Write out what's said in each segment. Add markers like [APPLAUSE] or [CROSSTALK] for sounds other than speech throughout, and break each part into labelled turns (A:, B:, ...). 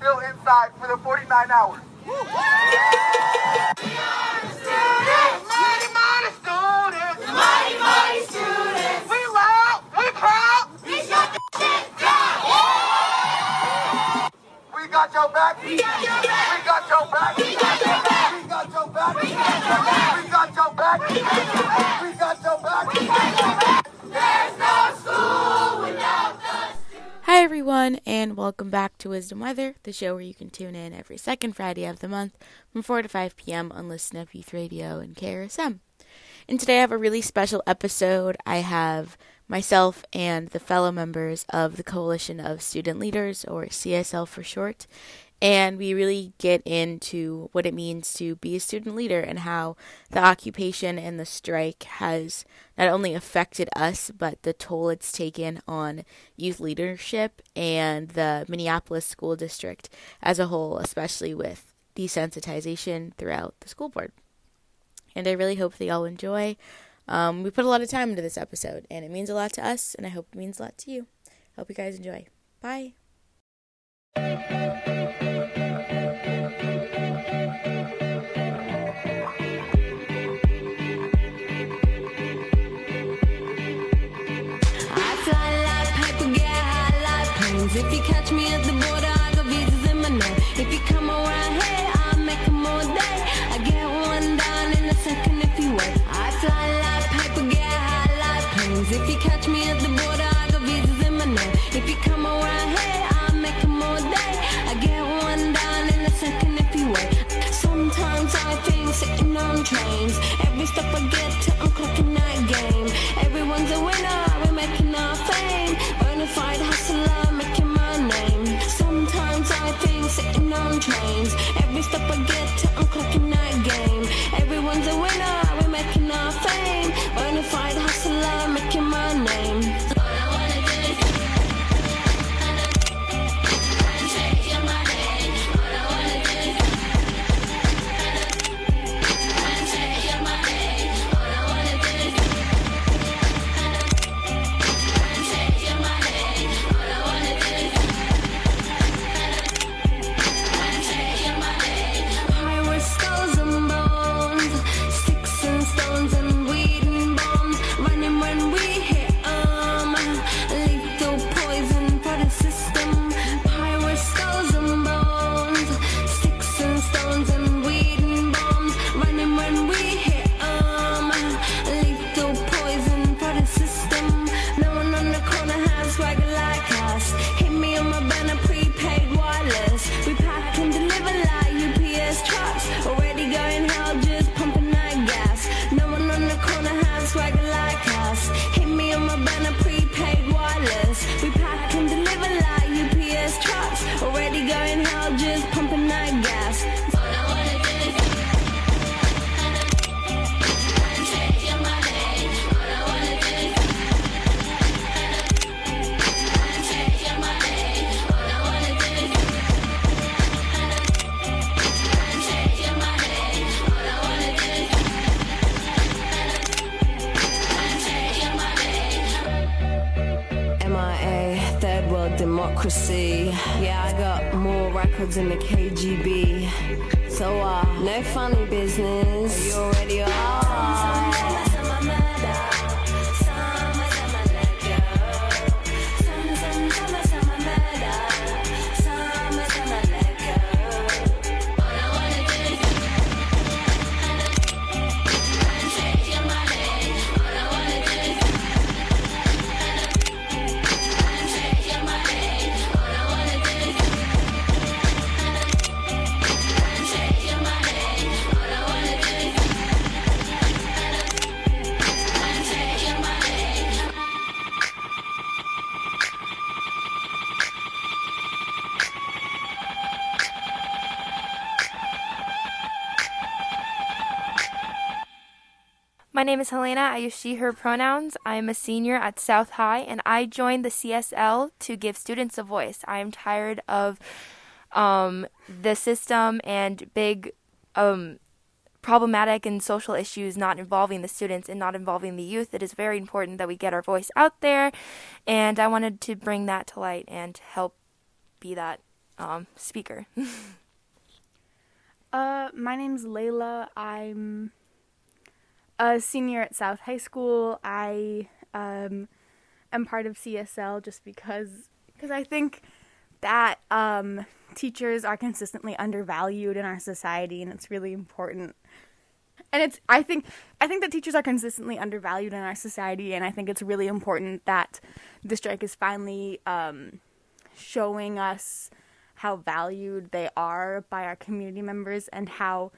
A: still inside for the 49 hours. We! Got your back!
B: We got your back!
A: We got your back!
B: We got your back!
A: We got your back!
B: We got your back!
A: We got your back!
B: We got your back!
C: Everyone, and welcome back to Wisdom Weather, the show where you can tune in every second Friday of the month from 4 to 5 p.m. on Listen Up Youth Radio and KRSM. And today I have a really special episode. I have myself and the fellow members of the Coalition of Student Leaders, or CSL for short, and we really get into what it means to be a student leader and how the occupation and the strike has not only affected us, but the toll it's taken on youth leadership and the Minneapolis school district as a whole, especially with desensitization throughout the school board. And I really hope that y'all enjoy. Um, we put a lot of time into this episode, and it means a lot to us, and I hope it means a lot to you. Hope you guys enjoy. Bye.
D: Records in the KGB. So, uh, no funny business. You already are.
E: Name is Helena. I use she, her pronouns. I am a senior at South High, and I joined the CSL to give students a voice. I am tired of um, the system and big um, problematic and social issues not involving the students and not involving the youth. It is very important that we get our voice out there, and I wanted to bring that to light and help be that um, speaker. [LAUGHS]
F: Uh, my name's Layla. I'm a senior at South High School. I um, am part of CSL just because because I think that um, teachers are consistently undervalued in our society, and it's really important. And it's I think I think that teachers are consistently undervalued in our society, and I think it's really important that the strike is finally um, showing us how valued they are by our community members and how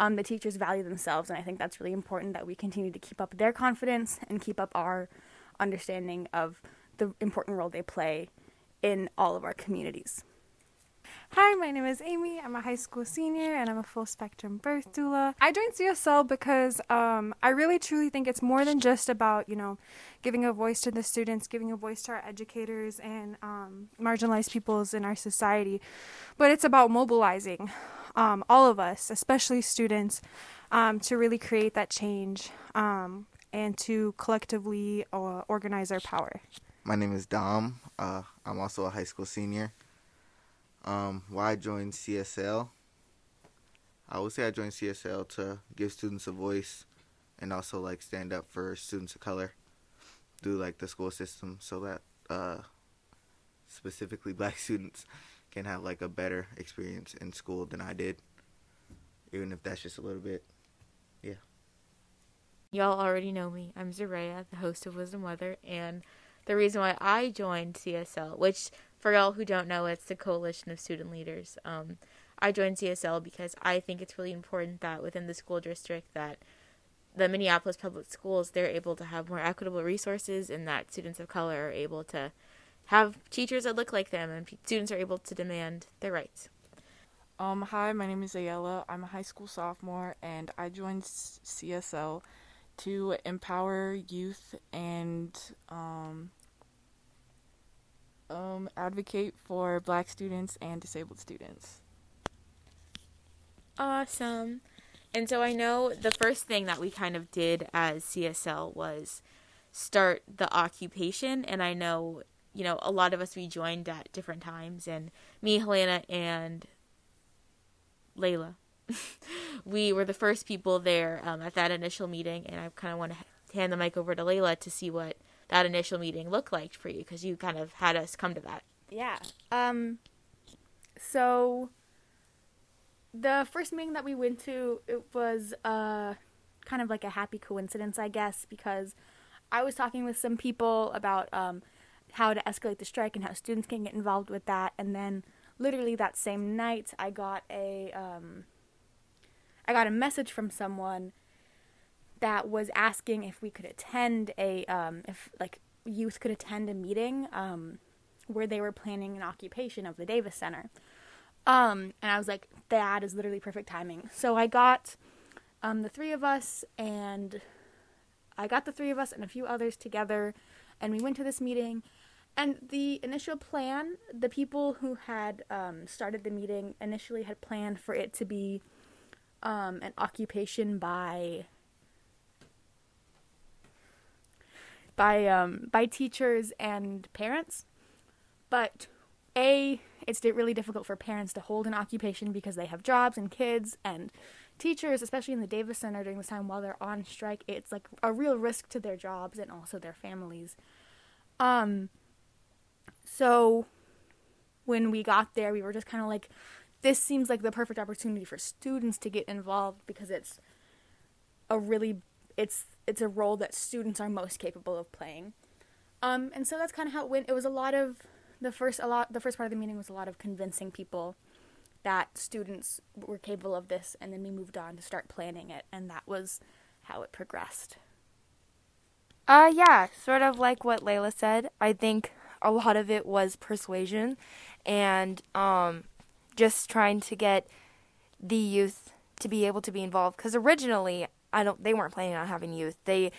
F: um, the teachers value themselves. And I think that's really important that we continue to keep up their confidence and keep up our understanding of the important role they play in all of our communities.
G: Hi, my name is Amy. I'm a high school senior and I'm a full spectrum birth doula. I joined CSL because um, I really truly think it's more than just about, you know, giving a voice to the students, giving a voice to our educators and um, marginalized peoples in our society, but it's about mobilizing um, all of us, especially students, um, to really create that change um, and to collectively uh, organize our power.
A: My name is Dom. Uh, I'm also a high school senior. Um, why I joined CSL? I would say I joined CSL to give students a voice and also like stand up for students of color through like the school system so that uh, specifically [LAUGHS] black students can have like a better experience in school than I did. Even if that's just a little bit. Yeah.
B: Y'all already know me. I'm Zaraya, the host of Wisdom Weather, and the reason why I joined CSL, which for y'all who don't know, it's the Coalition of Student Leaders. Um, I joined CSL because I think it's really important that within the school district that the Minneapolis public schools they're able to have more equitable resources and that students of color are able to have teachers that look like them and students are able to demand their rights.
H: Um, hi, my name is Ayala. I'm a high school sophomore and I joined CSL to empower youth and um, um, advocate for black students and disabled students.
B: Awesome. And so I know the first thing that we kind of did as CSL was start the occupation. And I know, you know, a lot of us we joined at different times. And me, Helena, and Layla, [LAUGHS] we were the first people there um, at that initial meeting. And I kind of want to hand the mic over to Layla to see what that initial meeting looked like for you because you kind of had us come to that.
F: Yeah. Um. So the first meeting that we went to, it was uh kind of like a happy coincidence, I guess, because I was talking with some people about um how to escalate the strike and how students can get involved with that, and then literally that same night, I got a um I got a message from someone that was asking if we could attend a um, if like youth could attend a meeting um, where they were planning an occupation of the Davis Center. Um, and I was like, that is literally perfect timing. So I got um, the three of us, and I got the three of us and a few others together, and we went to this meeting. And the initial plan, the people who had um, started the meeting initially had planned for it to be um, an occupation by by um, by teachers and parents. But a it's really difficult for parents to hold an occupation because they have jobs and kids and teachers, especially in the Davis Center during this time while they're on strike. It's like a real risk to their jobs and also their families. Um. So when we got there, we were just kind of like, this seems like the perfect opportunity for students to get involved because it's a really it's it's a role that students are most capable of playing. Um, and so that's kind of how it went. It was a lot of the first a lot the first part of the meeting was a lot of convincing people that students were capable of this, and then we moved on to start planning it, and that was how it progressed.
E: Uh, yeah, sort of like what Layla said. I think a lot of it was persuasion and um, just trying to get the youth to be able to be involved. Because originally, I don't. They weren't planning on having youth. They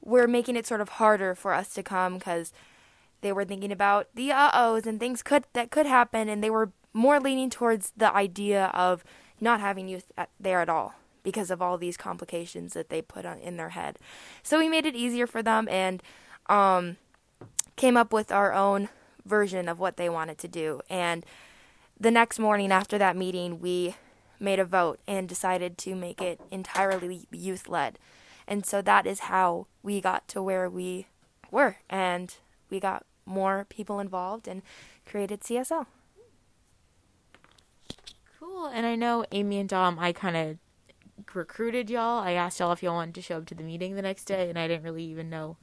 E: were making it sort of harder for us to come because they were thinking about the uh ohs and things could that could happen, and they were more leaning towards the idea of not having youth at, there at all because of all these complications that they put on in their head. So we made it easier for them and um, came up with our own version of what they wanted to do. And the next morning after that meeting, we made a vote and decided to make it entirely youth led. And so that is how we got to where we were. And we got more people involved and created CSL.
B: Cool. And I know Amy and Dom, I kind of recruited y'all. I asked y'all if y'all wanted to show up to the meeting the next day, and I didn't really even know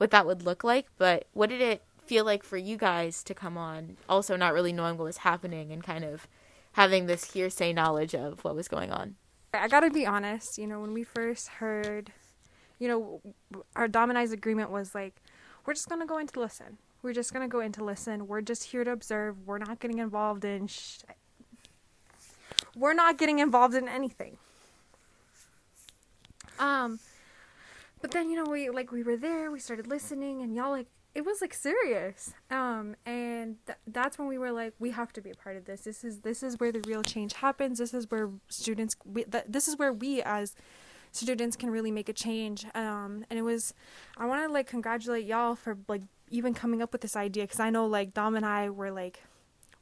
B: what that would look like. But what did it feel like for you guys to come on, also not really knowing what was happening and kind of having this hearsay knowledge of what was going on?
G: I gotta be honest, you know, when we first heard, you know, our Dom and I's agreement was like, we're just gonna go in to listen. We're just gonna go in to listen. We're just here to observe. We're not getting involved in. Sh- we're not getting involved in anything. Um, but then you know we like we were there. We started listening, and y'all like it was like serious. Um, and th- that's when we were like, we have to be a part of this. This is this is where the real change happens. This is where students. We, th- this is where we as students can really make a change. Um, and it was, I want to like congratulate y'all for like even coming up with this idea because I know like Dom and I were like,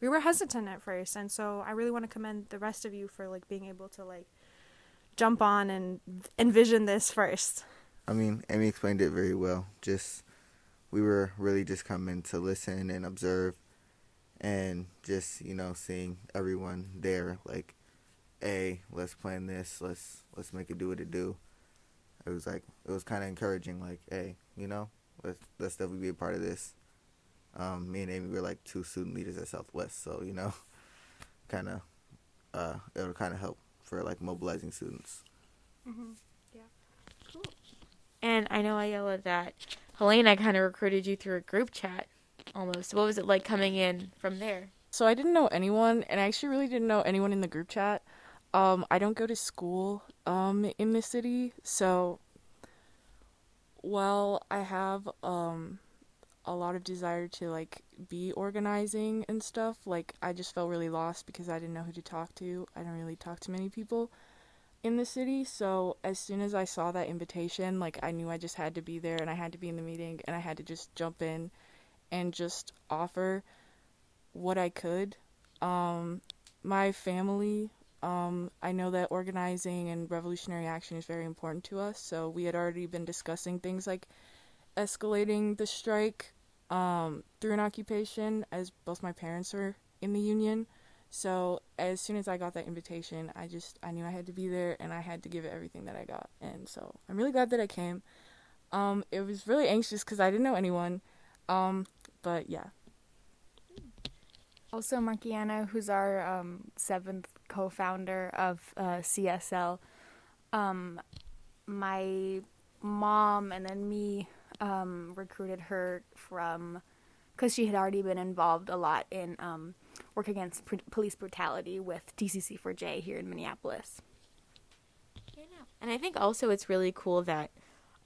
G: we were hesitant at first, and so I really want to commend the rest of you for like being able to like jump on and envision this first.
A: I mean, Amy explained it very well. Just we were really just coming to listen and observe, and just you know seeing everyone there like, hey, let's plan this. Let's let's make it do what it do. It was like it was kind of encouraging. Like, hey, you know, let's let's definitely be a part of this. Um, me and Amy were like two student leaders at Southwest, so you know, [LAUGHS] kind of uh, it'll kind of help for like mobilizing students.
G: Mm-hmm.
B: And I know Ayala that Helena kind of recruited you through a group chat almost. What was it like coming in from there?
H: So I didn't know anyone, and I actually really didn't know anyone in the group chat. Um, I don't go to school um, in the city, so while I have um, a lot of desire to like be organizing and stuff, like I just felt really lost because I didn't know who to talk to. I don't really talk to many people in the city, so as soon as I saw that invitation, like I knew I just had to be there and I had to be in the meeting and I had to just jump in and just offer what I could. Um, my family, um, I know that organizing and revolutionary action is very important to us, so we had already been discussing things like escalating the strike um, through an occupation, as both my parents were in the union. So as soon as I got that invitation, I just I knew I had to be there and I had to give it everything that I got. And so I'm really glad that I came. Um, it was really anxious because I didn't know anyone. Um, but yeah.
F: Also, Markiana, who's our um, seventh co-founder of uh, CSL, um, my mom and then me um, recruited her from because she had already been involved a lot in um, work against pr- police brutality with TCC4J here in Minneapolis.
B: And I think also it's really cool that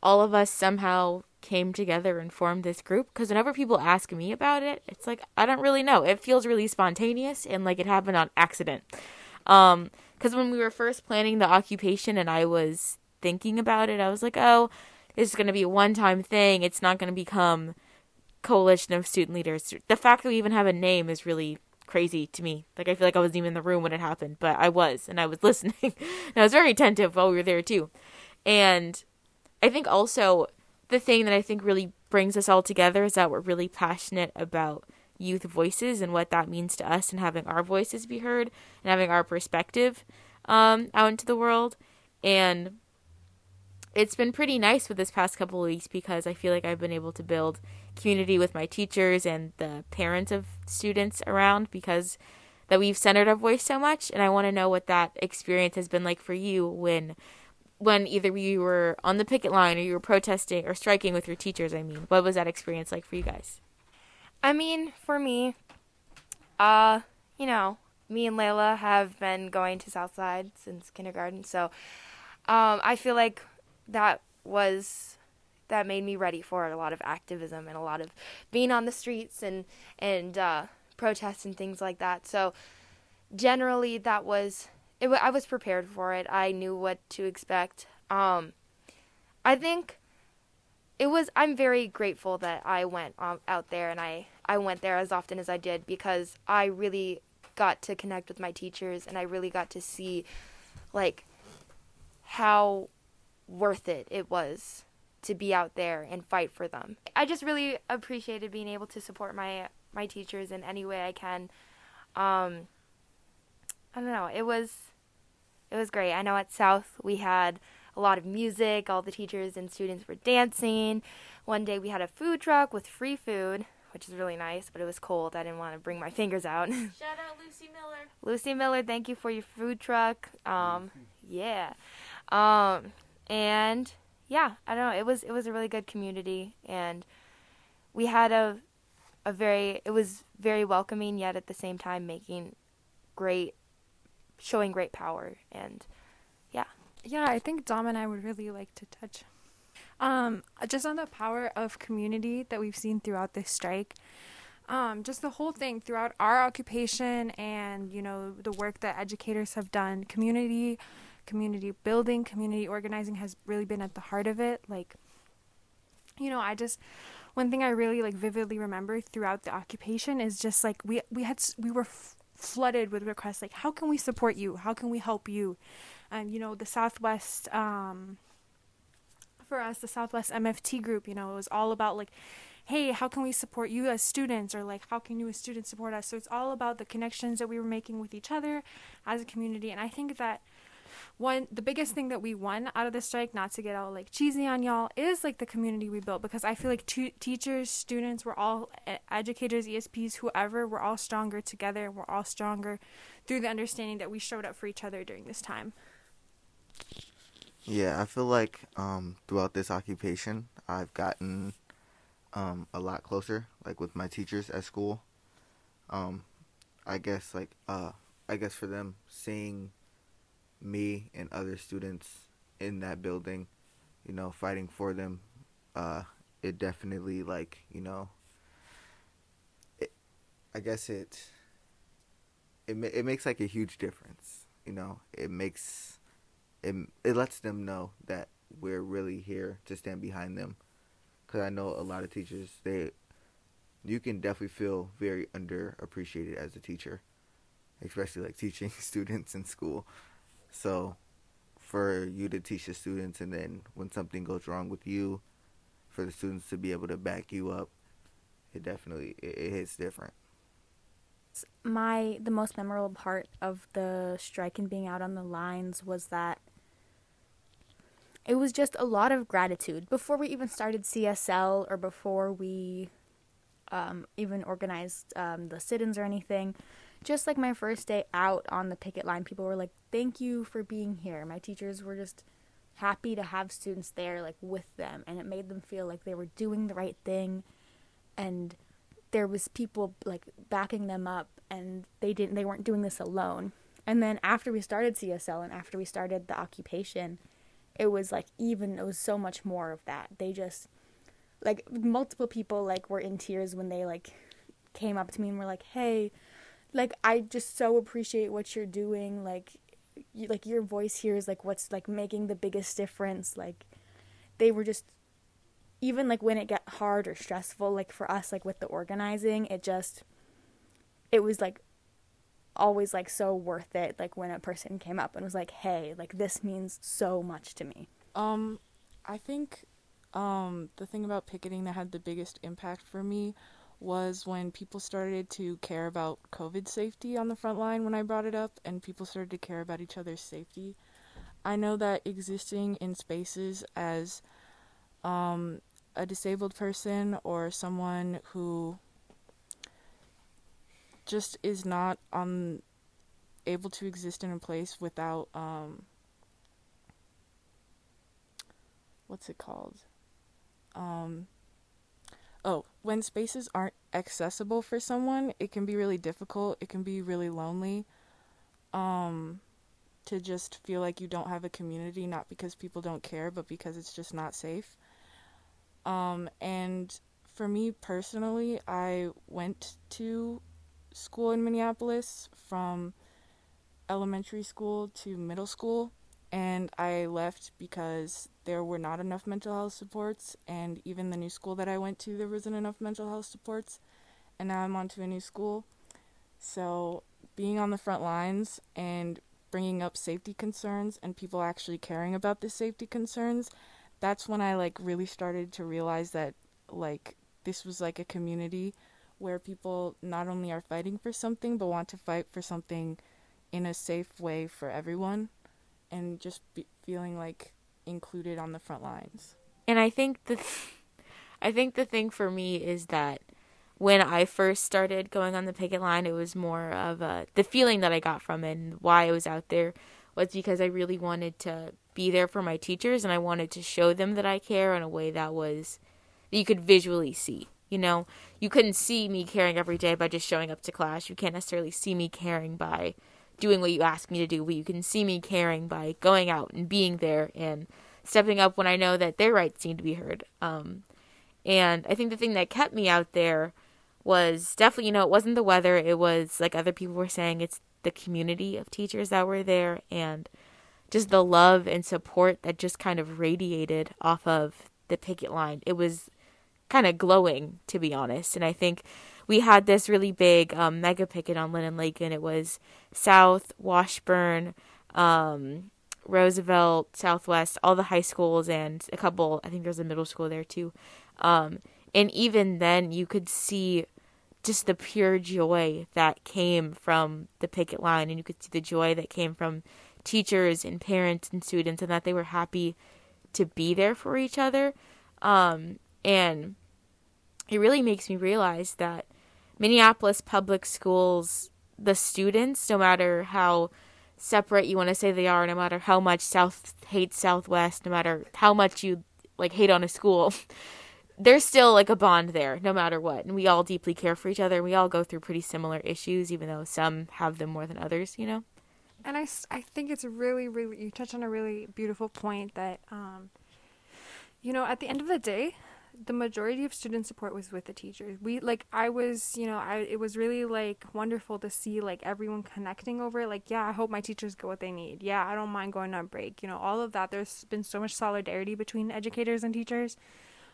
B: all of us somehow came together and formed this group because whenever people ask me about it, it's like I don't really know. It feels really spontaneous and like it happened on accident. Um cuz when we were first planning the occupation and I was thinking about it, I was like, "Oh, this is going to be a one-time thing. It's not going to become coalition of student leaders." The fact that we even have a name is really crazy to me. Like I feel like I wasn't even in the room when it happened, but I was and I was [LAUGHS] listening. and I was very attentive while we were there too. And I think also the thing that I think really brings us all together is that we're really passionate about youth voices and what that means to us and having our voices be heard and having our perspective um, out into the world. And it's been pretty nice with this past couple of weeks because I feel like I've been able to build community with my teachers and the parents of students around because that we've centered our voice so much and I want to know what that experience has been like for you when when either you were on the picket line or you were protesting or striking with your teachers I mean what was that experience like for you guys?
E: I mean, for me, uh, you know, me and Layla have been going to Southside since kindergarten, so um, I feel like that was that made me ready for a lot of activism and a lot of being on the streets and and uh, protests and things like that. So generally, that was it. I was prepared for it. I knew what to expect. Um, I think it was. I'm very grateful that I went um, out there and I I went there as often as I did because I really got to connect with my teachers and I really got to see like how worth it it was to be out there and fight for them. I just really appreciated being able to support my my teachers in any way I can. Um, I don't know. It was it was great. I know at South we had a lot of music. All the teachers and students were dancing. One day we had a food truck with free food, which is really nice, but it was cold. I didn't want to bring my [LAUGHS] fingers out. [LAUGHS]
B: Shout out Lucy Miller.
E: Lucy Miller, thank you for your food truck. Um, yeah. Um, and yeah, I don't know. It was it was a really good community, and we had a a very it was very welcoming, yet at the same time making great, showing great power, and yeah.
G: Yeah, I think Dom and I would really like to touch um, just on the power of community that we've seen throughout this strike. Um, just the whole thing throughout our occupation and you know the work that educators have done community community building community organizing has really been at the heart of it. Like you know i just one thing i really like vividly remember throughout the occupation is just like we we had we were f- flooded with requests like how can we support you? How can we help you? And you know the southwest um for us the southwest mft group you know it was all about like hey how can we support you as students? or like how can you as students support us? So it's all about the connections that we were making with each other as a community. And i think that one the biggest thing that we won out of the strike not to get all like cheesy on y'all is like the community we built because i feel like t- teachers students we're all educators esps whoever we're all stronger together we're all stronger through the understanding that we showed up for each other during this time
A: Yeah, I feel like um, throughout this occupation, I've gotten um, a lot closer, like with my teachers at school. Um, I guess like uh, I guess for them seeing me and other students in that building, you know, fighting for them, uh, it definitely like you know, it, I guess it it it makes like a huge difference. You know, it makes it it lets them know that we're really here to stand behind them. Cause I know a lot of teachers they you can definitely feel very underappreciated as a teacher, especially like [LAUGHS] teaching [LAUGHS] students in school. So for you to teach the students and then when something goes wrong with you, for the students to be able to back you up, it definitely it, it hits different.
F: my the most memorable part of the strike and being out on the lines was that it was just a lot of gratitude before we even started CSL or before we um, even organized um, the sit-ins or anything. Just like my first day out on the picket line, people were like, "Thank you for being here." My teachers were just happy to have students there, like with them, and it made them feel like they were doing the right thing, and there was people like backing them up and they didn't they weren't doing this alone and then after we started csl and after we started the occupation it was like even it was so much more of that they just like multiple people like were in tears when they like came up to me and were like hey like i just so appreciate what you're doing like you, like your voice here is like what's like making the biggest difference like they were just even like when it got hard or stressful like for us like with the organizing it just it was like always like so worth it like when a person came up and was like hey like this means so much to me.
H: Um, I think um, the thing about picketing that had the biggest impact for me was when people started to care about COVID safety on the front line when I brought it up, and people started to care about each other's safety. I know that existing in spaces as um, a disabled person or someone who just is not um, able to exist in a place without um, what's it called? Um, oh, when spaces aren't accessible for someone, it can be really difficult. It can be really lonely. Um, to just feel like you don't have a community, not because people don't care, but because it's just not safe. Um, and for me personally, I went to school in Minneapolis from elementary school to middle school and I left because there were not enough mental health supports, and even the new school that I went to, there wasn't enough mental health supports, and now I'm on to a new school. So being on the front lines and bringing up safety concerns and people actually caring about the safety concerns, that's when I like really started to realize that like this was like a community where people not only are fighting for something but want to fight for something in a safe way for everyone and just feeling like included on the front lines.
B: And I think the I think the thing for me is that when I first started going on the picket line, it was more of a, the feeling that I got from it and why I was out there was because I really wanted to be there for my teachers and I wanted to show them that I care in a way that was that you could visually see. You know, you couldn't see me caring every day by just showing up to class. You can't necessarily see me caring by doing what you ask me to do, but you can see me caring by going out and being there and stepping up when I know that their rights need to be heard. Um, and I think the thing that kept me out there was definitely, you know, it wasn't the weather. It was like other people were saying, it's the community of teachers that were there and just the love and support that just kind of radiated off of the picket line. It was kind of glowing, to be honest. And I think we had this really big um, mega picket on Lennon Lake, and it was South, Washburn, um, Roosevelt, Southwest, all the high schools, and a couple, I think there's a middle school there too. Um, and even then, you could see just the pure joy that came from the picket line, and you could see the joy that came from teachers and parents and students, and that they were happy to be there for each other. Um, and it really makes me realize that Minneapolis public schools, the students, no matter how separate you want to say they are, no matter how much South hates Southwest, no matter how much you like hate on a school, [LAUGHS] there's still like a bond there, no matter what. And we all deeply care for each other. And we all go through pretty similar issues, even though some have them more than others, you know?
G: And I, I think it's really, really, you touch on a really beautiful point that, um, you know, at the end of the day, the majority of student support was with the teachers. We like I was, you know, I it was really like wonderful to see like everyone connecting over it. Like, yeah, I hope my teachers get what they need. Yeah, I don't mind going on break. You know, all of that. There's been so much solidarity between educators and teachers,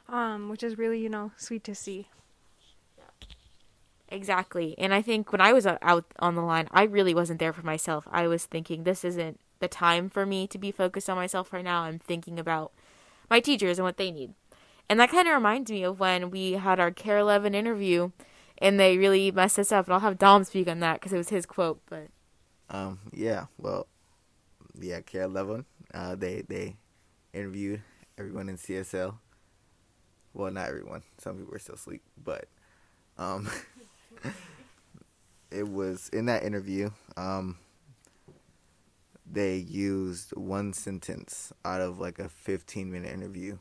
G: um, which is really you know sweet to see.
B: Exactly. And I think when I was uh, out on the line, I really wasn't there for myself. I was thinking, this isn't the time for me to be focused on myself right now. I'm thinking about my teachers and what they need. And that kind of reminds me of when we had our KARE 11 interview and they really messed us up. And I'll have Dom speak on that because it was his quote. But
A: Um, yeah, well, yeah, KARE 11, uh, they, they interviewed everyone in CSL. Well, not everyone. Some people were still asleep, but, um, [LAUGHS] it was in that interview, um, they used one sentence out of like a 15 minute interview.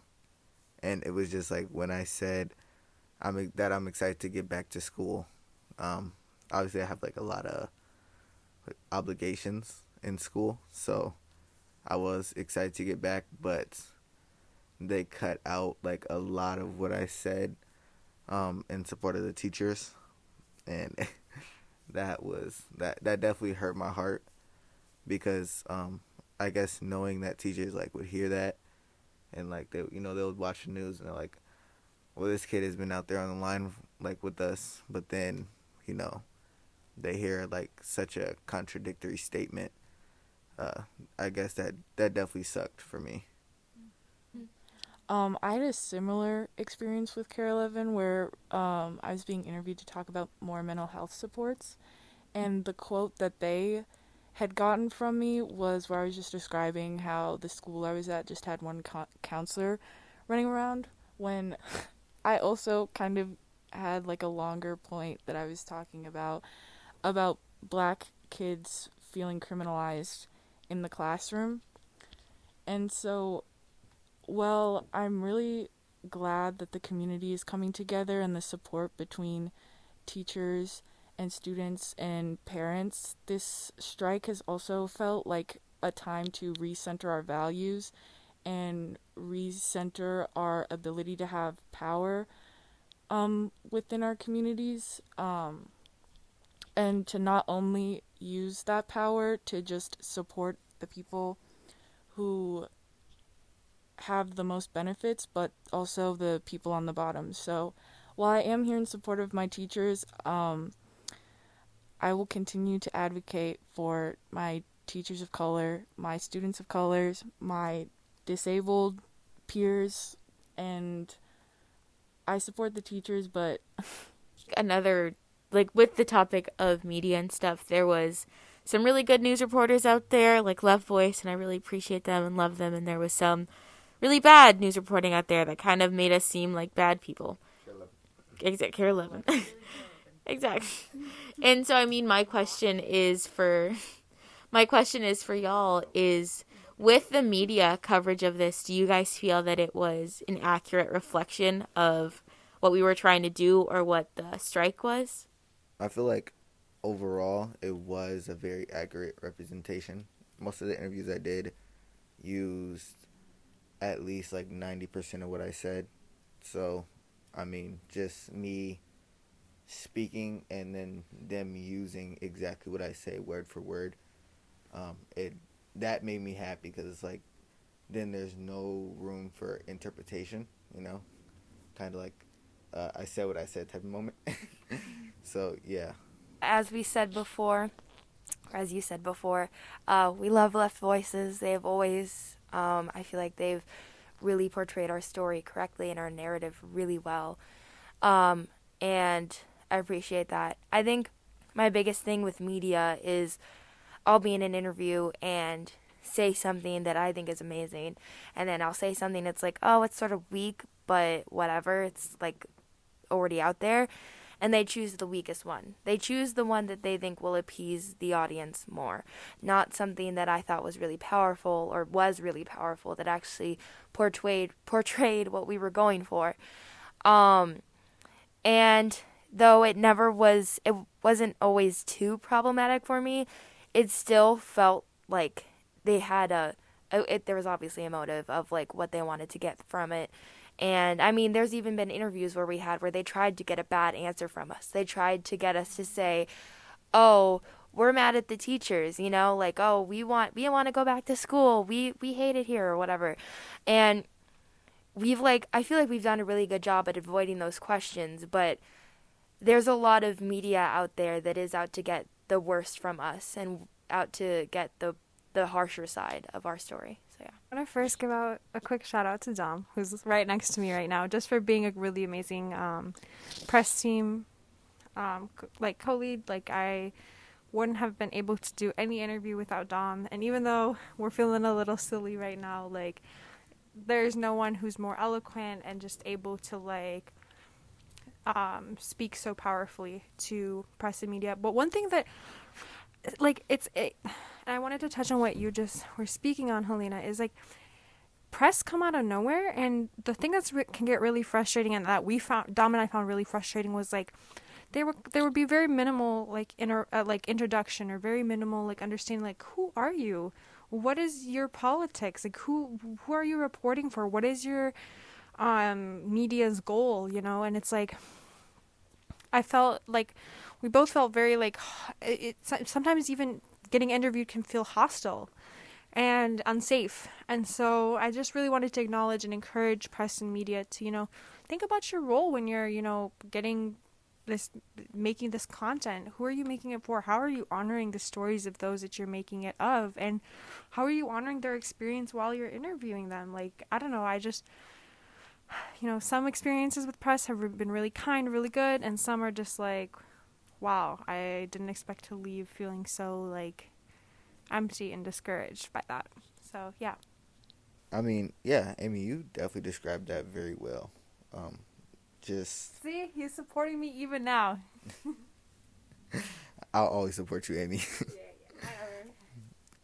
A: And it was just like when I said I'm that I'm excited to get back to school. Um, obviously I have like a lot of obligations in school, so I was excited to get back, but they cut out like a lot of what I said um, in support of the teachers, and [LAUGHS] that was that that definitely hurt my heart because um, I guess knowing that teachers like would hear that and like they you know they would watch the news and they're like, well this kid has been out there on the line like with us, but then you know they hear like such a contradictory statement. Uh, I guess that that definitely sucked for me.
H: Um, I had a similar experience with KARE 11 where um, I was being interviewed to talk about more mental health supports. And the quote that they had gotten from me was where I was just describing how the school I was at just had one co- counselor running around when I also kind of had like a longer point that I was talking about about black kids feeling criminalized in the classroom. And so well, I'm really glad that the community is coming together and the support between teachers and students and parents. This strike has also felt like a time to recenter our values and recenter our ability to have power um, within our communities. Um, and to not only use that power to just support the people who have the most benefits, but also the people on the bottom. So while I am here in support of my teachers, um, I will continue to advocate for my teachers of color, my students of colors, my disabled peers, and I support the teachers, but [LAUGHS]
B: another like with the topic of media and stuff, there was some really good news reporters out there, like Left Voice, and I really appreciate them and love them. And there was some really bad news reporting out there that kind of made us seem like bad people. Exactly, KARE Eleven. [LAUGHS] exactly. And so, I mean, my question is for my question is for y'all is with the media coverage of this, do you guys feel that it was an accurate reflection of what we were trying to do or what the strike was?
A: I feel like overall it was a very accurate representation. Most of the interviews I did used at least like 90% of what I said. So, I mean, just me speaking and then them using exactly what I say word for word. Um, it that made me happy because it's like then there's no room for interpretation, you know, kind of like uh, I said what I said type of moment. [LAUGHS] so yeah.
E: As we said before, or as you said before, uh, we love Left Voices. They've always, um, I feel like they've really portrayed our story correctly and our narrative really well. Um, and I appreciate that. I think my biggest thing with media is I'll be in an interview and say something that I think is amazing, and then I'll say something that's like, oh, it's sort of weak, but whatever. It's like already out there. And they choose the weakest one. They choose the one that they think will appease the audience more, not something that I thought was really powerful or was really powerful that actually portrayed [LAUGHS] portrayed what we were going for. Um, and though it never was, it wasn't always too problematic for me it still felt like they had a, it, there was obviously a motive of like what they wanted to get from it. And i mean there's even been interviews where we had where they tried to get a bad answer from us. They tried to get us to say oh we're mad at the teachers you know like oh we want we want to go back to school. We we hate it here or whatever. And we've like i feel like we've done a really good job at avoiding those questions but there's a lot of media out there that is out to get the worst from us and out to get the the harsher side of our story. So yeah.
G: I want to first give out a quick shout out to Dom, who's right next to me right now, just for being a really amazing um, press team, um, like co-lead. Like I wouldn't have been able to do any interview without Dom, and even though we're feeling a little silly right now, like there's no one who's more eloquent and just able to like um, speak so powerfully to press and media. But one thing that, like, it's, it, and I wanted to touch on what you just were speaking on, Helena, is like, press come out of nowhere. And the thing that's re- can get really frustrating and that we found, Dom and I found really frustrating was like, they were there would be very minimal like inter uh, like introduction or very minimal like understanding like who are you? What is your politics? Like who who are you reporting for? What is your um media's goal? You know? And it's like I felt like we both felt very like it, it sometimes even getting interviewed can feel hostile and unsafe. And so I just really wanted to acknowledge and encourage press and media to, you know, think about your role when you're, you know, getting this making this content. Who are you making it for? How are you honoring the stories of those that you're making it of? And how are you honoring their experience while you're interviewing them? Like, I don't know, I just [SIGHS] you know, some experiences with press have been really kind, really good, and some are just like, wow, I didn't expect to leave feeling so like empty and discouraged by that. So, yeah.
A: I mean, yeah, Amy, you definitely described that very well. Um, just
G: see, he's supporting me even now. [LAUGHS]
A: I'll always support you, Amy. [LAUGHS] yeah, yeah,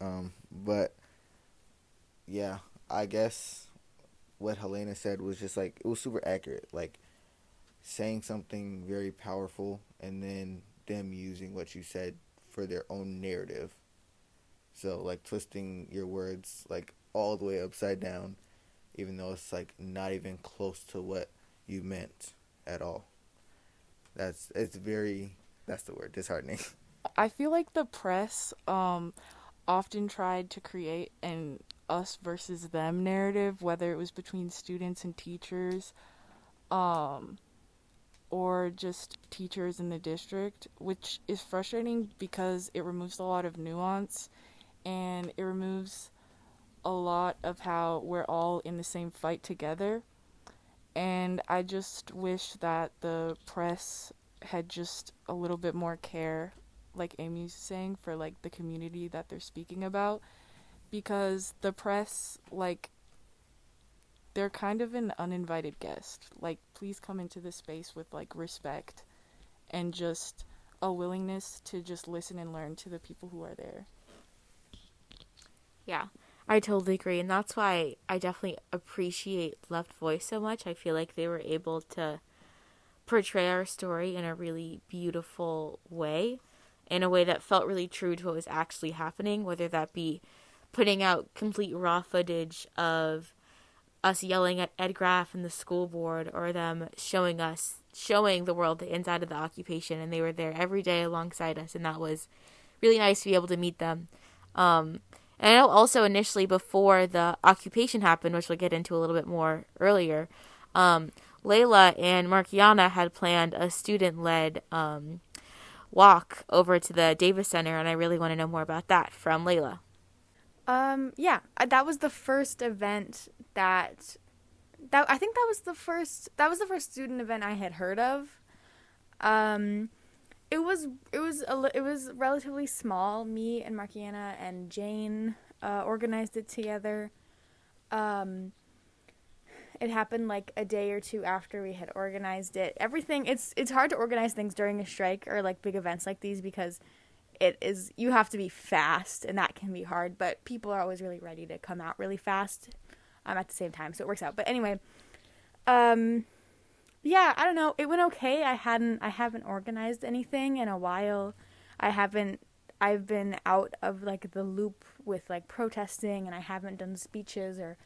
A: [LAUGHS] um, but yeah, I guess what Helena said was just like it was super accurate. Like saying something very powerful and then them using what you said for their own narrative. So like twisting your words like all the way upside down, even though it's like not even close to what you meant at all. That's it's very that's the word disheartening.
H: I feel like the press um often tried to create an us versus them narrative, whether it was between students and teachers, um, or just teachers in the district, which is frustrating because it removes a lot of nuance and it removes a lot of how we're all in the same fight together. And I just wish that the press had just a little bit more care, like Amy's saying, for like the community that they're speaking about. Because the press, like, they're kind of an uninvited guest. Like, please come into this space with like respect and just a willingness to just listen and learn to the people who are there.
B: Yeah, I totally agree. And that's why I definitely appreciate Left Voice so much. I feel like they were able to portray our story in a really beautiful way, in a way that felt really true to what was actually happening, whether that be putting out complete raw footage of us yelling at Ed Graff and the school board or them showing us showing the world the inside of the occupation and they were there every day alongside us and that was really nice to be able to meet them um, and I know also initially before the occupation happened, which we'll get into a little bit more earlier, um, Layla and Markiana had planned a student led um, walk over to the Davis Center, and I really want to know more about that from Layla.
F: Um, yeah, that was the first event that that I think that was the first that was the first student event I had heard of. Um, it was it was a, it was relatively small. Me and Markiana and Jane uh, organized it together. Um, it happened like a day or two after we had organized it. Everything it's it's hard to organize things during a strike or like big events like these because it is you have to be fast and that can be hard. But people are always really ready to come out really fast um, at the same time, so it works out. But anyway, um, yeah, I don't know. It went okay. I hadn't I haven't organized anything in a while. I haven't I've been out of like the loop with like protesting and I haven't done speeches or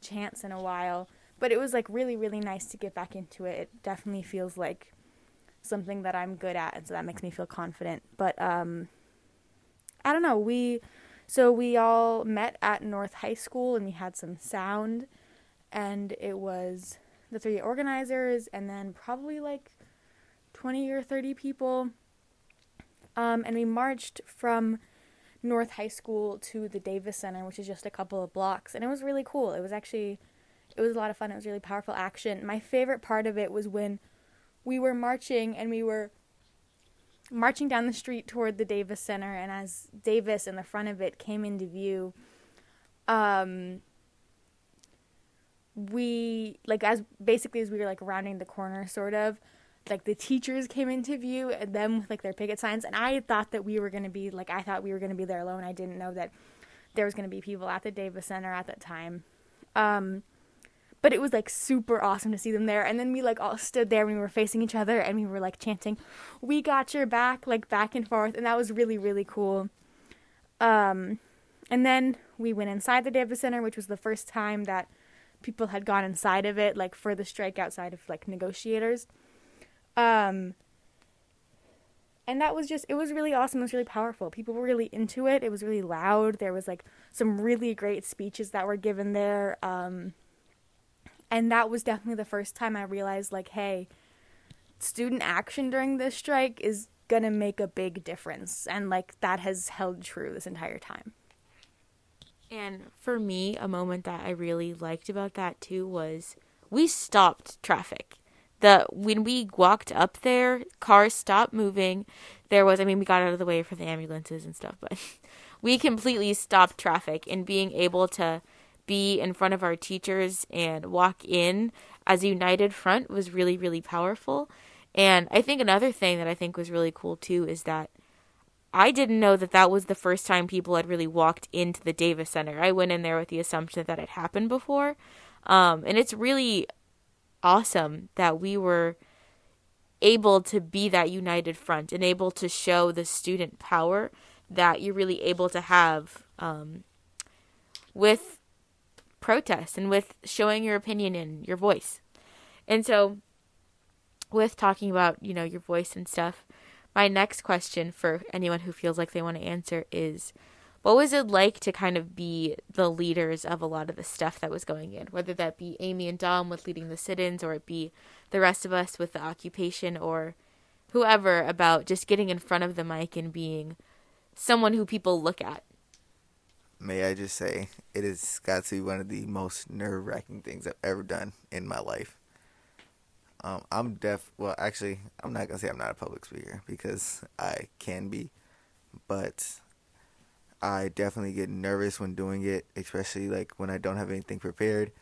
F: chants in a while. But it was like really really nice to get back into it. It definitely feels like something that I'm good at and so that makes me feel confident. But um I don't know. We so we all met at North High School and we had some sound and it was the three organizers and then probably like 20 or 30 people. Um, and we marched from North High School to the Davis Center, which is just a couple of blocks. And it was really cool. It was actually, it was a lot of fun. It was really powerful action. My favorite part of it was when we were marching and we were marching down the street toward the Davis Center. And as Davis in the front of it came into view, um, we like as basically as we were like rounding the corner sort of like the teachers came into view and them with like their picket signs. And i thought that we were going to be like i thought we were going to be there alone. I didn't know that there was going to be people at the davis center at that time. Um but it was like super awesome to see them there. And then we like all stood there and we were facing each other and we were like chanting we got your back like back and forth. And that was really really cool. Um and then we went inside the davis center which was the first time that people had gone inside of it like for the strike outside of like negotiators. Um and that was just it was really awesome. It was really powerful. People were really into it. It was really loud. There was like some really great speeches that were given there. Um and that was definitely the first time i realized like hey student action during this strike is gonna make a big difference and like that has held true this entire time
B: And for me, a moment that I really liked about that too was we stopped traffic. The when we walked up there, cars stopped moving. There was I mean we got out of the way for the ambulances and stuff, but [LAUGHS] we completely stopped traffic and being able to be in front of our teachers and walk in as a united front was really really powerful. And I think another thing that I think was really cool too is that I didn't know that that was the first time people had really walked into the Davis Center. I went in there with the assumption that it happened before. Um, and it's really awesome that we were able to be that united front and able to show the student power that you're really able to have um, with protest and with showing your opinion and your voice. And so, with talking about, you know, your voice and stuff, my next question for anyone who feels like they want to answer is what was it like to kind of be the leaders of a lot of the stuff that was going in? Whether that be Amy and Dom with leading the sit ins, or it be the rest of us with the occupation, or whoever about just getting in front of the mic and being someone who people look at.
A: May I just say, it has got to be one of the most nerve wracking things I've ever done in my life. Um, I'm deaf. Well, actually, I'm not gonna say I'm not a public speaker because I can be, but I definitely get nervous when doing it, especially like when I don't have anything prepared.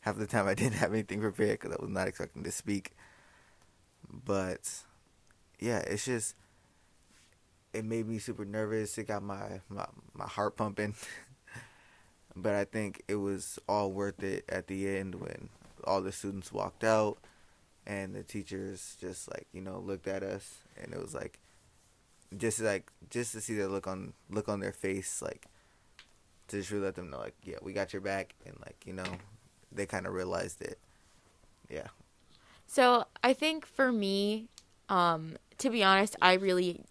A: Half the time I [LAUGHS] didn't have anything prepared because I was not expecting to speak. But yeah, it's just it made me super nervous. It got my my, my heart pumping. [LAUGHS] but I think it was all worth it at the end when all the students walked out and the teachers just like you know looked at us and it was like just like just to see the look on look on their face like to just really let them know like yeah we got your back and like you know they kind of realized it yeah
B: So I think for me, um, to be honest, I really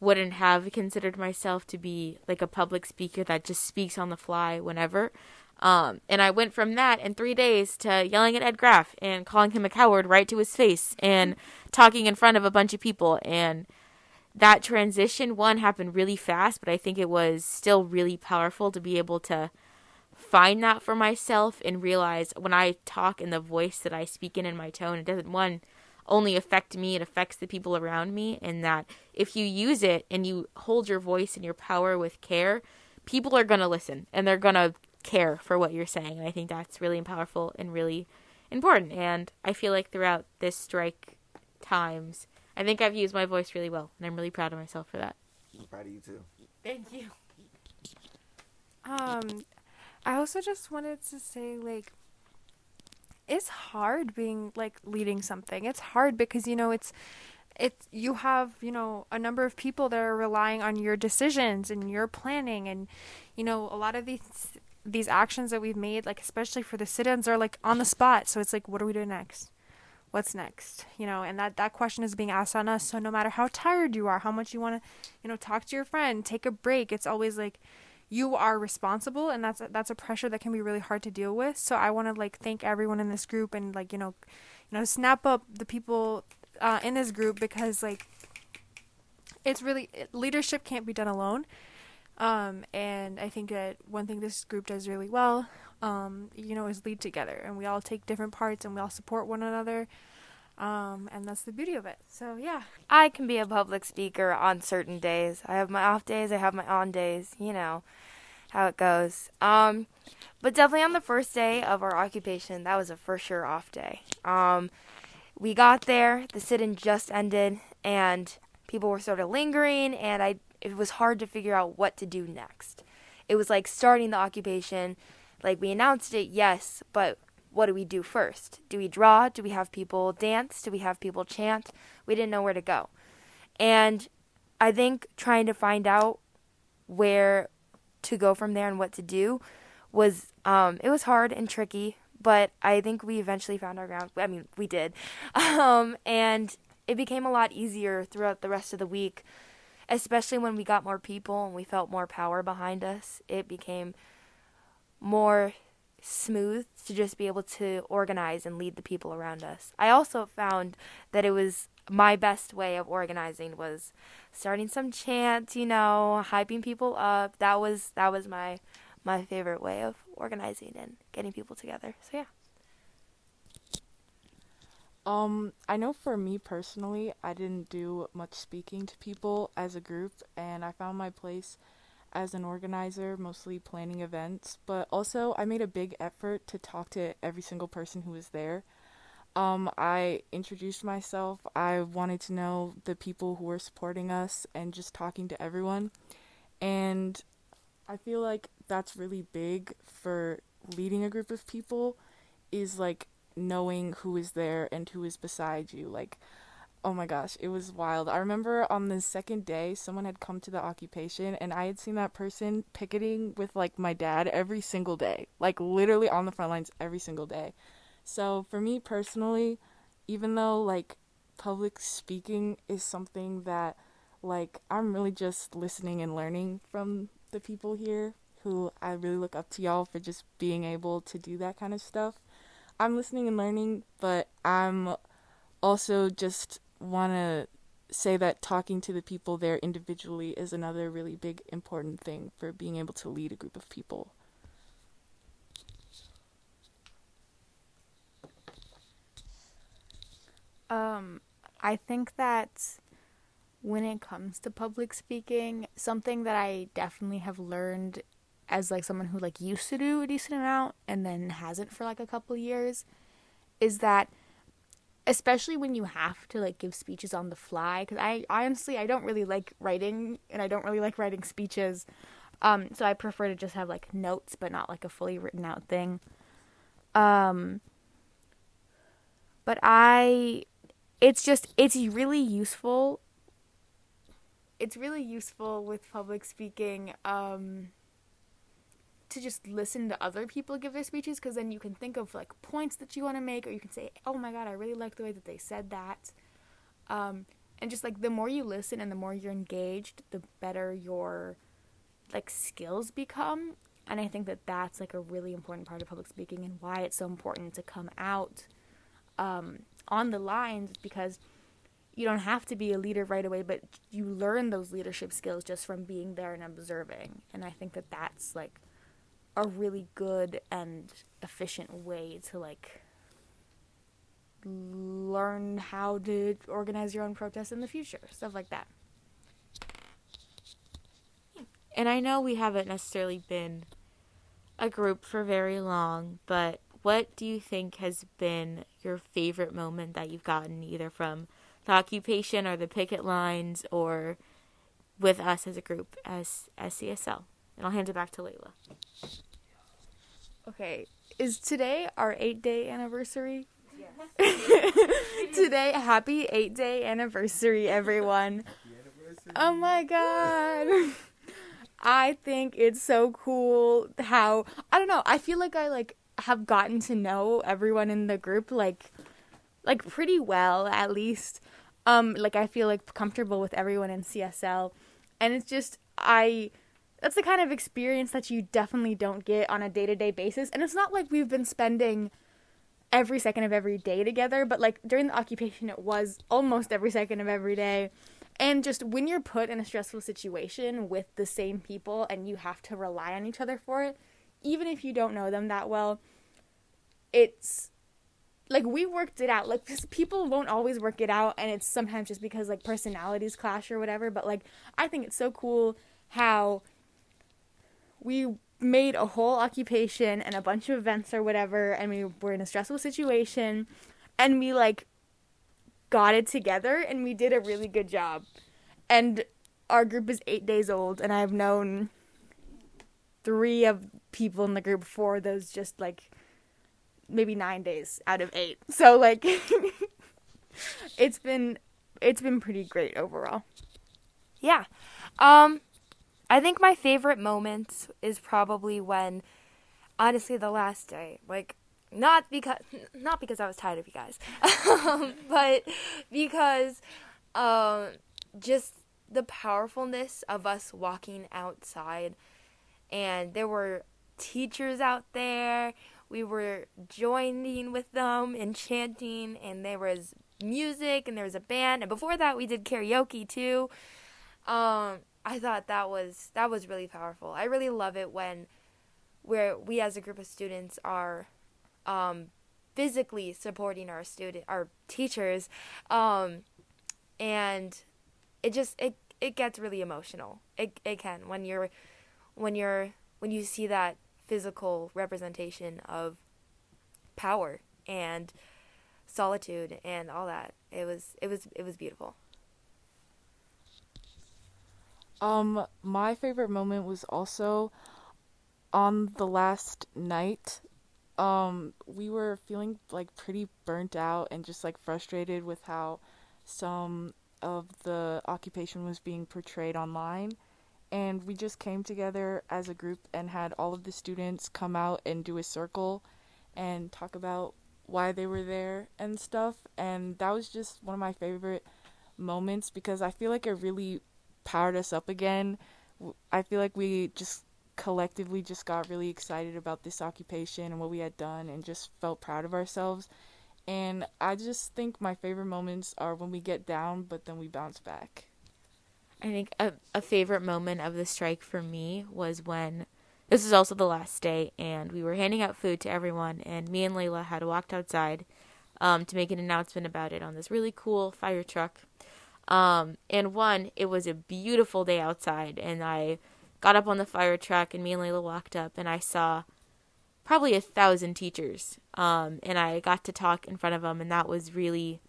B: wouldn't have considered myself to be like a public speaker that just speaks on the fly whenever. Um, and I went from that in three days to yelling at Ed Graff and calling him a coward right to his face and talking in front of a bunch of people. And that transition, one, happened really fast, but I think it was still really powerful to be able to find that for myself and realize when I talk in the voice that I speak in in my tone, it doesn't one only affect me, it affects the people around me, and that if you use it and you hold your voice and your power with care, people are gonna listen and they're gonna care for what you're saying. And I think that's really powerful and really important. And I feel like throughout this strike times, I think I've used my voice really well, and I'm really proud of myself for that.
A: i'm proud of you too
B: Thank you.
G: Um, I also just wanted to say, like, it's hard being like leading something. It's hard because you know it's it's you have you know a number of people that are relying on your decisions and your planning and you know a lot of these these actions that we've made like especially for the sit-ins are like on the spot. So it's like what do we do next? What's next? You know and that that question is being asked on us. So no matter how tired you are how much you want to you know talk to your friend take a break it's always like you are responsible and that's a, that's a pressure that can be really hard to deal with. So i want to like thank everyone in this group and like you know you know snap up the people uh, in this group because like it's really leadership can't be done alone. Um, and i think that one thing this group does really well um, you know is lead together. And we all take different parts and we all support one another um, and that's the beauty of it so yeah
E: I can be a public speaker on certain days. I have my off days, I have my on days, you know how it goes. Um, but definitely on the first day of our occupation, that was a for sure off day. Um, we got there, the sit-in just ended, and people were sort of lingering, and I it was hard to figure out what to do next. It was like starting the occupation, like we announced it, yes, but what do we do first? Do we draw? Do we have people dance? Do we have people chant? We didn't know where to go. And I think trying to find out where to go from there and what to do was um it was hard and tricky, but I think we eventually found our ground. I mean, we did. [LAUGHS] Um and it became a lot easier throughout the rest of the week, especially when we got more people and we felt more power behind us. It became more smooth to just be able to organize and lead the people around us. I also found that it was my best way of organizing was starting some chants, you know, hyping people up. That was that was my my favorite way of organizing and getting people together. So yeah.
H: Um, I know for me personally, I didn't do much speaking to people as a group, and I found my place as an organizer, mostly planning events, but also I made a big effort to talk to every single person who was there. Um, I introduced myself. I wanted to know the people who were supporting us and just talking to everyone. And I feel like that's really big for leading a group of people is like knowing who is there and who is beside you. Like, oh my gosh, it was wild. I remember on the second day, someone had come to the occupation and I had seen that person picketing with like my dad every single day, like literally on the front lines every single day. So for me personally, even though like public speaking is something that like I'm really just listening and learning from the people here who I really look up to y'all for just being able to do that kind of stuff. I'm listening and learning, but I'm also just want to say that talking to the people there individually is another really big important thing for being able to lead a group of people.
F: Um, I think that when it comes to public speaking, something that I definitely have learned as like someone who like used to do a decent amount and then hasn't for like a couple years is that especially when you have to like give speeches on the fly I, I honestly I don't really like writing and I don't really like writing speeches. Um so I prefer to just have like notes but not like a fully written out thing. Um but I it's just it's really useful it's really useful with public speaking um, to just listen to other people give their speeches because then you can think of like points that you want to make or you can say oh my god i really like the way that they said that um, and just like the more you listen and the more you're engaged the better your like skills become and i think that that's like a really important part of public speaking and why it's so important to come out um, on the lines because you don't have to be a leader right away, but you learn those leadership skills just from being there and observing. And I think that that's like a really good and efficient way to like learn how to organize your own protests in the future, stuff like that.
B: And I know we haven't necessarily been a group for very long, but what do you think has been your favorite moment that you've gotten either from the occupation or the picket lines or with us as a group as as CSL? And I'll hand it back to Layla.
F: Okay, is today our eight day anniversary? Yes. [LAUGHS] [LAUGHS] today, happy eight day anniversary, everyone. Anniversary. Oh my god. I think it's so cool how I don't know, I feel like I like have gotten to know everyone in the group like like pretty well at least. Um like I feel like comfortable with everyone in CSL and it's just I that's the kind of experience that you definitely don't get on a day-to-day basis. And it's not like we've been spending every second of every day together but like during the occupation it was almost every second of every day. And just when you're put in a stressful situation with the same people and you have to rely on each other for it even if you don't know them that well it's like we worked it out. Like people won't always work it out and it's sometimes just because like personalities clash or whatever but like i think it's so cool how we made a whole occupation and a bunch of events or whatever and we were in a stressful situation and we like got it together and we did a really good job. And our group is eight days old and i've known three of people in the group for those just like maybe nine days out of eight. So like [LAUGHS] it's been it's been pretty great overall.
E: Yeah. Um I think my favorite moment is probably when honestly the last day. Like not because not because I was tired of you guys. [LAUGHS] um, but because um just the powerfulness of us walking outside and there were teachers out there. We were joining with them and chanting and there was music and there was a band and before that we did karaoke too. Um I thought that was that was really powerful. I really love it when where we as a group of students are um, physically supporting our student our teachers um, and it just it it gets really emotional. It it can when you're when you're when you see that physical representation of power and solitude and all that. It was it was it was beautiful.
H: Um, my favorite moment was also on the last night. Um, we were feeling like pretty burnt out and just like frustrated with how some of the occupation was being portrayed online. And we just came together as a group and had all of the students come out and do a circle and talk about why they were there and stuff. And that was just one of my favorite moments because I feel like it really powered us up again I feel like we just collectively just got really excited about this occupation and what we had done and just felt proud of ourselves. And I just think my favorite moments are when we get down, but then we bounce back.
B: I think a, a favorite moment of the strike for me was when this was also the last day, and we were handing out food to everyone, and me and Layla had walked outside um, to make an announcement about it on this really cool fire truck. Um, and one, it was a beautiful day outside, and I got up on the fire truck, and me and Layla walked up, and I saw probably a thousand teachers, um, and I got to talk in front of them, and that was really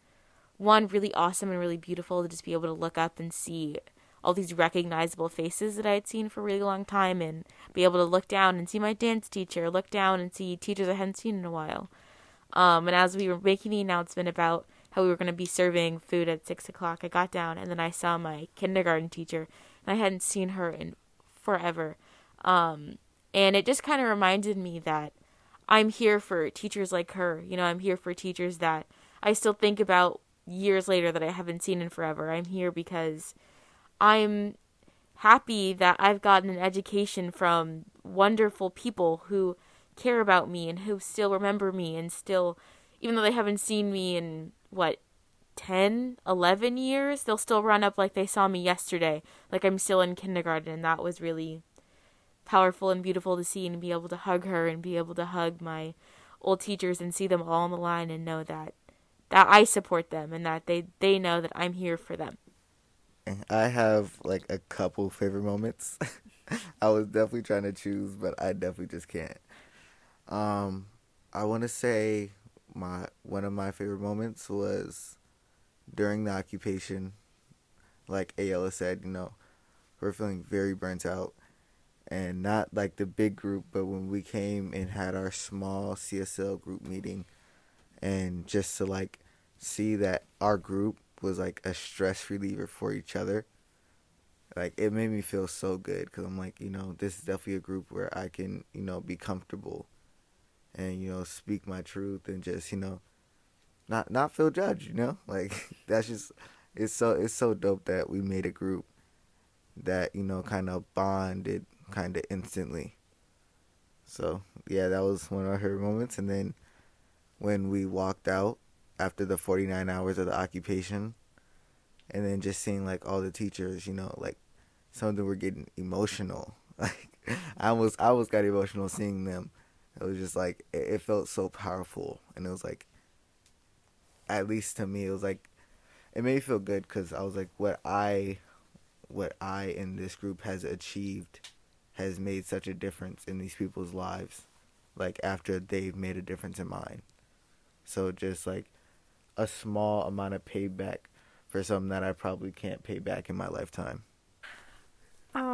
B: one really awesome and really beautiful to just be able to look up and see all these recognizable faces that I had seen for a really long time and be able to look down and see my dance teacher, look down and see teachers I hadn't seen in a while. Um, and as we were making the announcement about how we were going to be serving food at six o'clock, I got down and then I saw my kindergarten teacher and I hadn't seen her in forever. Um, and it just kind of reminded me that I'm here for teachers like her. You know, I'm here for teachers that I still think about years later that I haven't seen in forever. I'm here because I'm happy that I've gotten an education from wonderful people who care about me and who still remember me and still even though they haven't seen me in what 10 11 years they'll still run up like they saw me yesterday like I'm still in kindergarten and that was really powerful and beautiful to see and be able to hug her and be able to hug my old teachers and see them all on the line and know that that I support them and that they they know that I'm here for them.
A: I have like a couple favorite moments. [LAUGHS] I was definitely trying to choose, but I definitely just can't. Um, I want to say my one of my favorite moments was during the occupation. Like Ayala said, you know, we're feeling very burnt out, and not like the big group, but when we came and had our small CSL group meeting, and just to like see that our group was like a stress reliever for each other. Like it made me feel so good because I'm like, you know, this is definitely a group where I can, you know, be comfortable, and you know, speak my truth and just, you know, not not feel judged. You know, [LAUGHS] like that's just it's so it's so dope that we made a group that you know kind of bonded kind of instantly. So yeah, that was one of our favorite moments, and then when we walked out after the 49 hours of the occupation and then just seeing like all the teachers you know like some of them were getting emotional [LAUGHS] like i was i was got emotional seeing them it was just like it, it felt so powerful and it was like at least to me it was like it made me feel good because i was like what i what i in this group has achieved has made such a difference in these people's lives like after they've made a difference in mine so just like a small amount of payback for something that I probably can't pay back in my lifetime.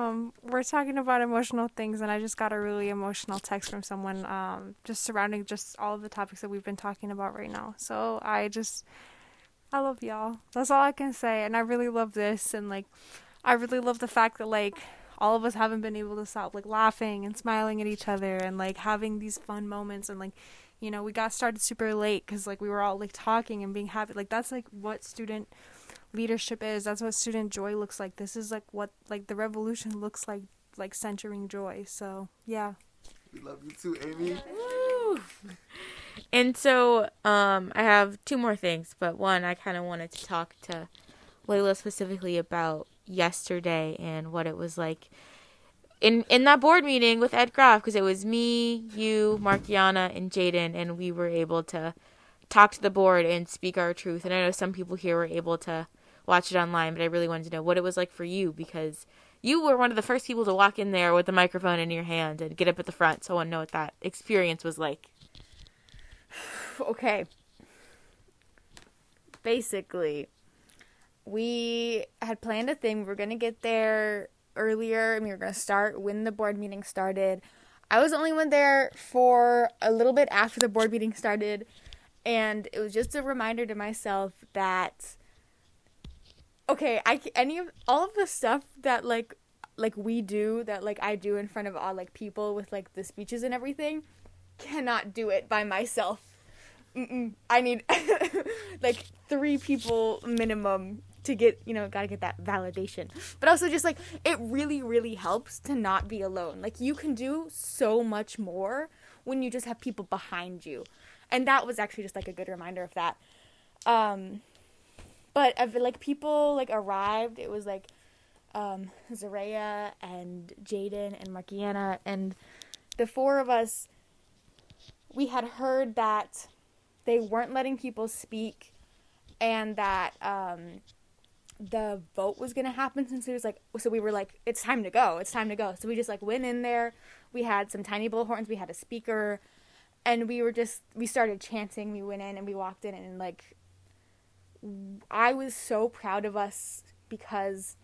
G: Um, we're talking about emotional things, and I just got a really emotional text from someone, um, just surrounding just all of the topics that we've been talking about right now. So I just, I love y'all. That's all I can say, and I really love this, and like, I really love the fact that like all of us haven't been able to stop like laughing and smiling at each other, and like having these fun moments, and like, you know, we got started super late because like we were all like talking and being happy. Like that's like what student leadership is that's what student joy looks like. This is like what like the revolution looks like like centering joy. So yeah.
A: We love you too amy.
B: Woo! and so um i have two more things but one i kind of wanted to talk to layla specifically about yesterday and what it was like in in that board meeting with ed Graff because it was me you markiana and jaden and we were able to talk to the board and speak our truth. And i know some people here were able to watch it online, but I really wanted to know what it was like for you because you were one of the first people to walk in there with the microphone in your hand and get up at the front. So I want to know what that experience was like. [SIGHS]
F: okay. Basically, we had planned a thing. We were going to get there earlier and we were going to start when the board meeting started. I was the only one there for a little bit after the board meeting started. And it was just a reminder to myself that okay, I any of all of the stuff that like like we do that like I do in front of all like people with like the speeches and everything cannot do it by myself. Mm-mm. I need [LAUGHS] like three people minimum to get you know gotta get that validation but also just like it really really helps to not be alone like you can do so much more when you just have people behind you and that was actually just like a good reminder of that um but like people like arrived it was like um and Jaden and Markiana and the four of us we had heard that they weren't letting people speak and that um the vote was gonna happen since it was like so we were like it's time to go it's time to go. So we just like went in there we had some tiny bullhorns we had a speaker and we were just we started chanting we went in and we walked in and like i was so proud of us because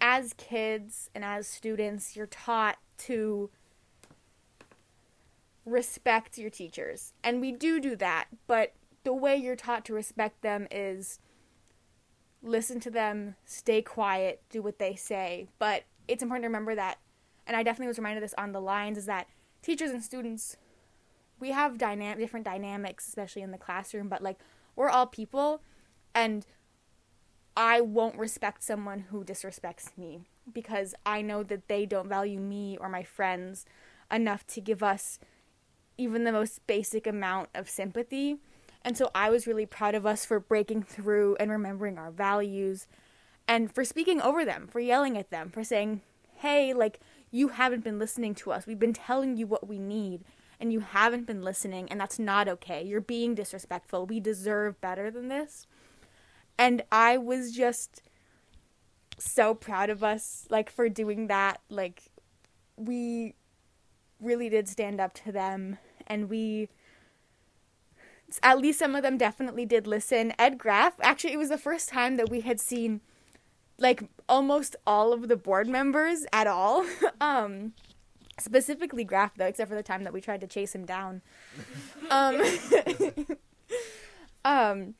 F: as kids and as students you're taught to respect your teachers and we do do that but the way you're taught to respect them is listen to them, stay quiet, do what they say. But it's important to remember that, and I definitely was reminded of this on the lines, is that teachers and students, we have dynamic, different dynamics, especially in the classroom, but like we're all people, and I won't respect someone who disrespects me because I know that they don't value me or my friends enough to give us even the most basic amount of sympathy. And so I was really proud of us for breaking through and remembering our values and for speaking over them, for yelling at them, for saying, hey, like, you haven't been listening to us. We've been telling you what we need, and you haven't been listening, and that's not okay. You're being disrespectful. We deserve better than this. And I was just so proud of us, like, for doing that. Like, we really did stand up to them, and we at least some of them definitely did listen. Ed Graff, actually, it was the first time that we had seen like almost all of the board members at all. [LAUGHS] um, specifically Graff though, except for the time that we tried to chase him down. um, [LAUGHS] um,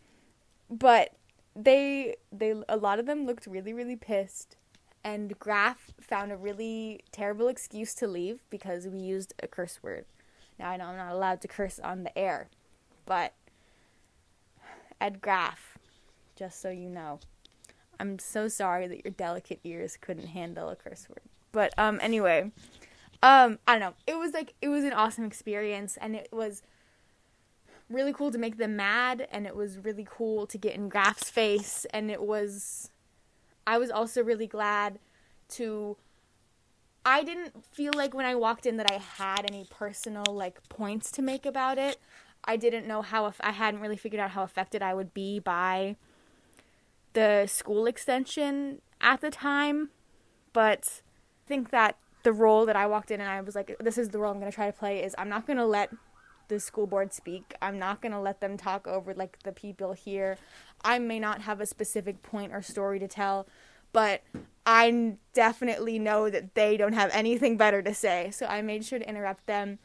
F: but they they a lot of them looked really really pissed, and Graff found a really terrible excuse to leave because we used a curse word. Now I know I'm not allowed to curse on the air, but Ed Graff, just so you know. I'm so sorry that your delicate ears couldn't handle a curse word. But um anyway, um I don't know. It was like it was an awesome experience and it was really cool to make them mad and it was really cool to get in Graff's face and it was I was also really glad to I didn't feel like when I walked in that I had any personal like points to make about it. I didn't know how I hadn't really figured out how affected I would be by the school extension at the time, but I think that the role that I walked in and I was like, this is the role I'm going to try to play is I'm not going to let the school board speak. I'm not going to let them talk over like the people here. I may not have a specific point or story to tell, but I definitely know that they don't have anything better to say. So I made sure to interrupt them.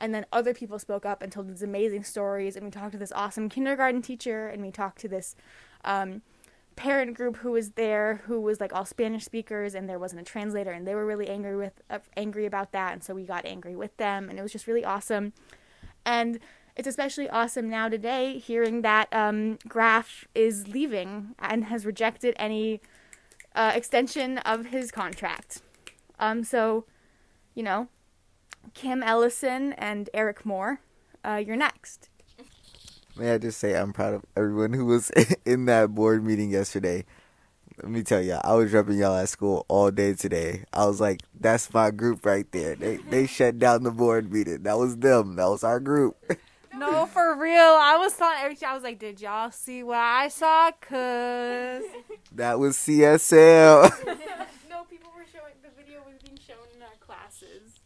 F: And then other people spoke up and told these amazing stories. And we talked to this awesome kindergarten teacher, and we talked to this um, parent group who was there, who was like all Spanish speakers, and there wasn't a translator, and they were really angry with uh, angry about that. And so we got angry with them, and it was just really awesome. And it's especially awesome now today hearing that um, Graff is leaving and has rejected any uh, extension of his contract. Um, so, you know, Kim Ellison and Eric Moore, uh, you're next.
A: May I just say I'm proud of everyone who was [LAUGHS] in that board meeting yesterday. Let me tell y'all, I was repping y'all at school all day today. I was like, that's my group right there. They they shut down the board meeting. That was them. That was our group. [LAUGHS]
G: No, for real. I was telling everything. I was like, did y'all see what I saw? Cause
A: That was CSL. [LAUGHS]
F: no, people were showing the video was being shown in our classes.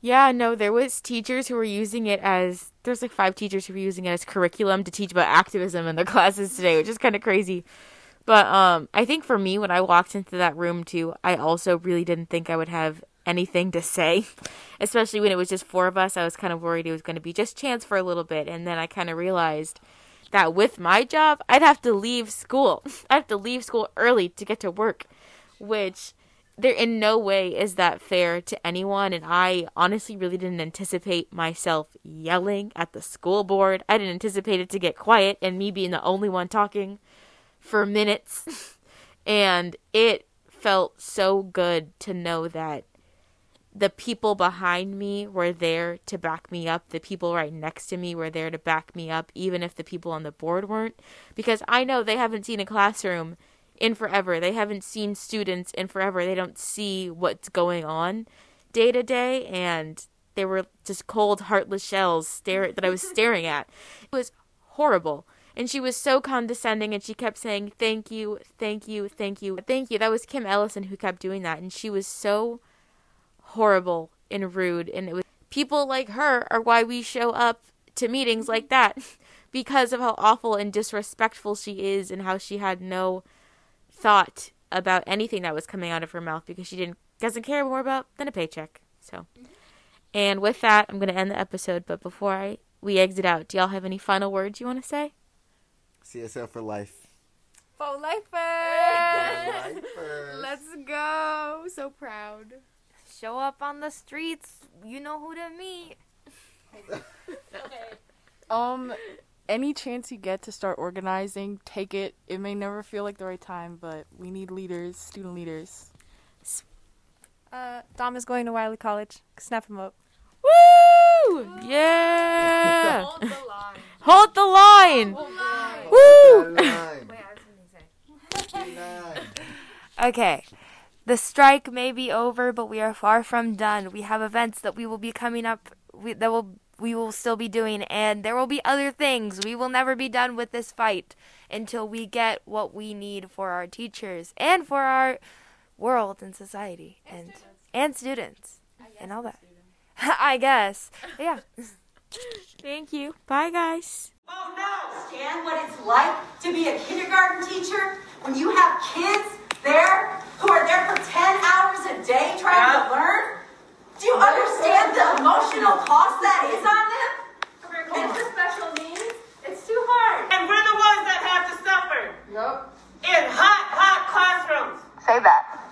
B: Yeah, no, there was teachers who were using it as there's like five teachers who were using it as curriculum to teach about activism in their [LAUGHS] classes today, which is kind of crazy. But um I think for me when I walked into that room too, I also really didn't think I would have anything to say, [LAUGHS] especially when it was just four of us. I was kind of worried it was going to be just chance for a little bit, and then I kind of realized that with my job, I'd have to leave school. [LAUGHS] I'd have to leave school early to get to work, which there in no way is that fair to anyone and I honestly really didn't anticipate myself yelling at the school board. I didn't anticipate it to get quiet and me being the only one talking. for minutes. [LAUGHS] and it felt so good to know that the people behind me were there to back me up. The people right next to me were there to back me up, even if the people on the board weren't. Because I know they haven't seen a classroom in forever. They haven't seen students in forever. They don't see what's going on day to day. And they were just cold, heartless shells stare- that I was staring at. It was horrible. And she was so condescending and she kept saying, Thank you, thank you, thank you, thank you. That was Kim Ellison who kept doing that. And she was so horrible and rude. And it was people like her are why we show up to meetings like that [LAUGHS] because of how awful and disrespectful she is and how she had no thought about anything that was coming out of her mouth because she didn't doesn't care more about than a paycheck. So, and with that, I'm going to end the episode. But before I we exit out, do y'all have any final words you want to say?
A: CSL for life.
F: For lifer!
A: Lifers.
F: Let's go! So proud.
E: Show up on the streets. You know who to meet. [LAUGHS] Okay.
H: Um, any chance you get to start organizing, take it. It may never feel like the right time, but we need leaders, student leaders.
G: Uh, Dom is going to Wiley College. Snap him up.
B: Woo! Yeah! [LAUGHS]
F: Hold the line.
B: Hold the line!
A: Got
B: Woo!
A: line. Nine.
E: Okay. The strike may be over, but we are far from done. We have events that we will be coming up we, that will we will still be doing and there will be other things. We will never be done with this fight until we get what we need for our teachers and for our world and society and and students and all that. [LAUGHS] I guess. Yeah. [LAUGHS]
B: Thank you. Bye, guys.
I: Oh no! Understand what it's like to be a kindergarten teacher when you have kids there who are there for 10 hours a day trying to learn? Do you understand the emotional cost that is on them?
J: Kids with special needs, it's too hard. And we're the ones that have to suffer. Yep. In hot, hot classrooms.
K: Say that.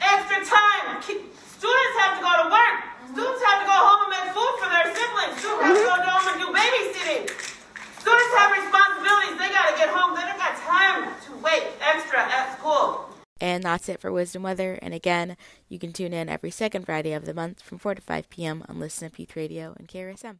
J: Extra time. Students have to go to work. Students have to go home and make food for their siblings. Students have to go home and do babysitting. Students have responsibilities. They gotta get home. They don't got time to wait extra at school.
B: And that's it for Wisdom Weather. And again, you can tune in every second Friday of the month from 4 to 5 p.m. on Listen Up Youth Radio and KRSM.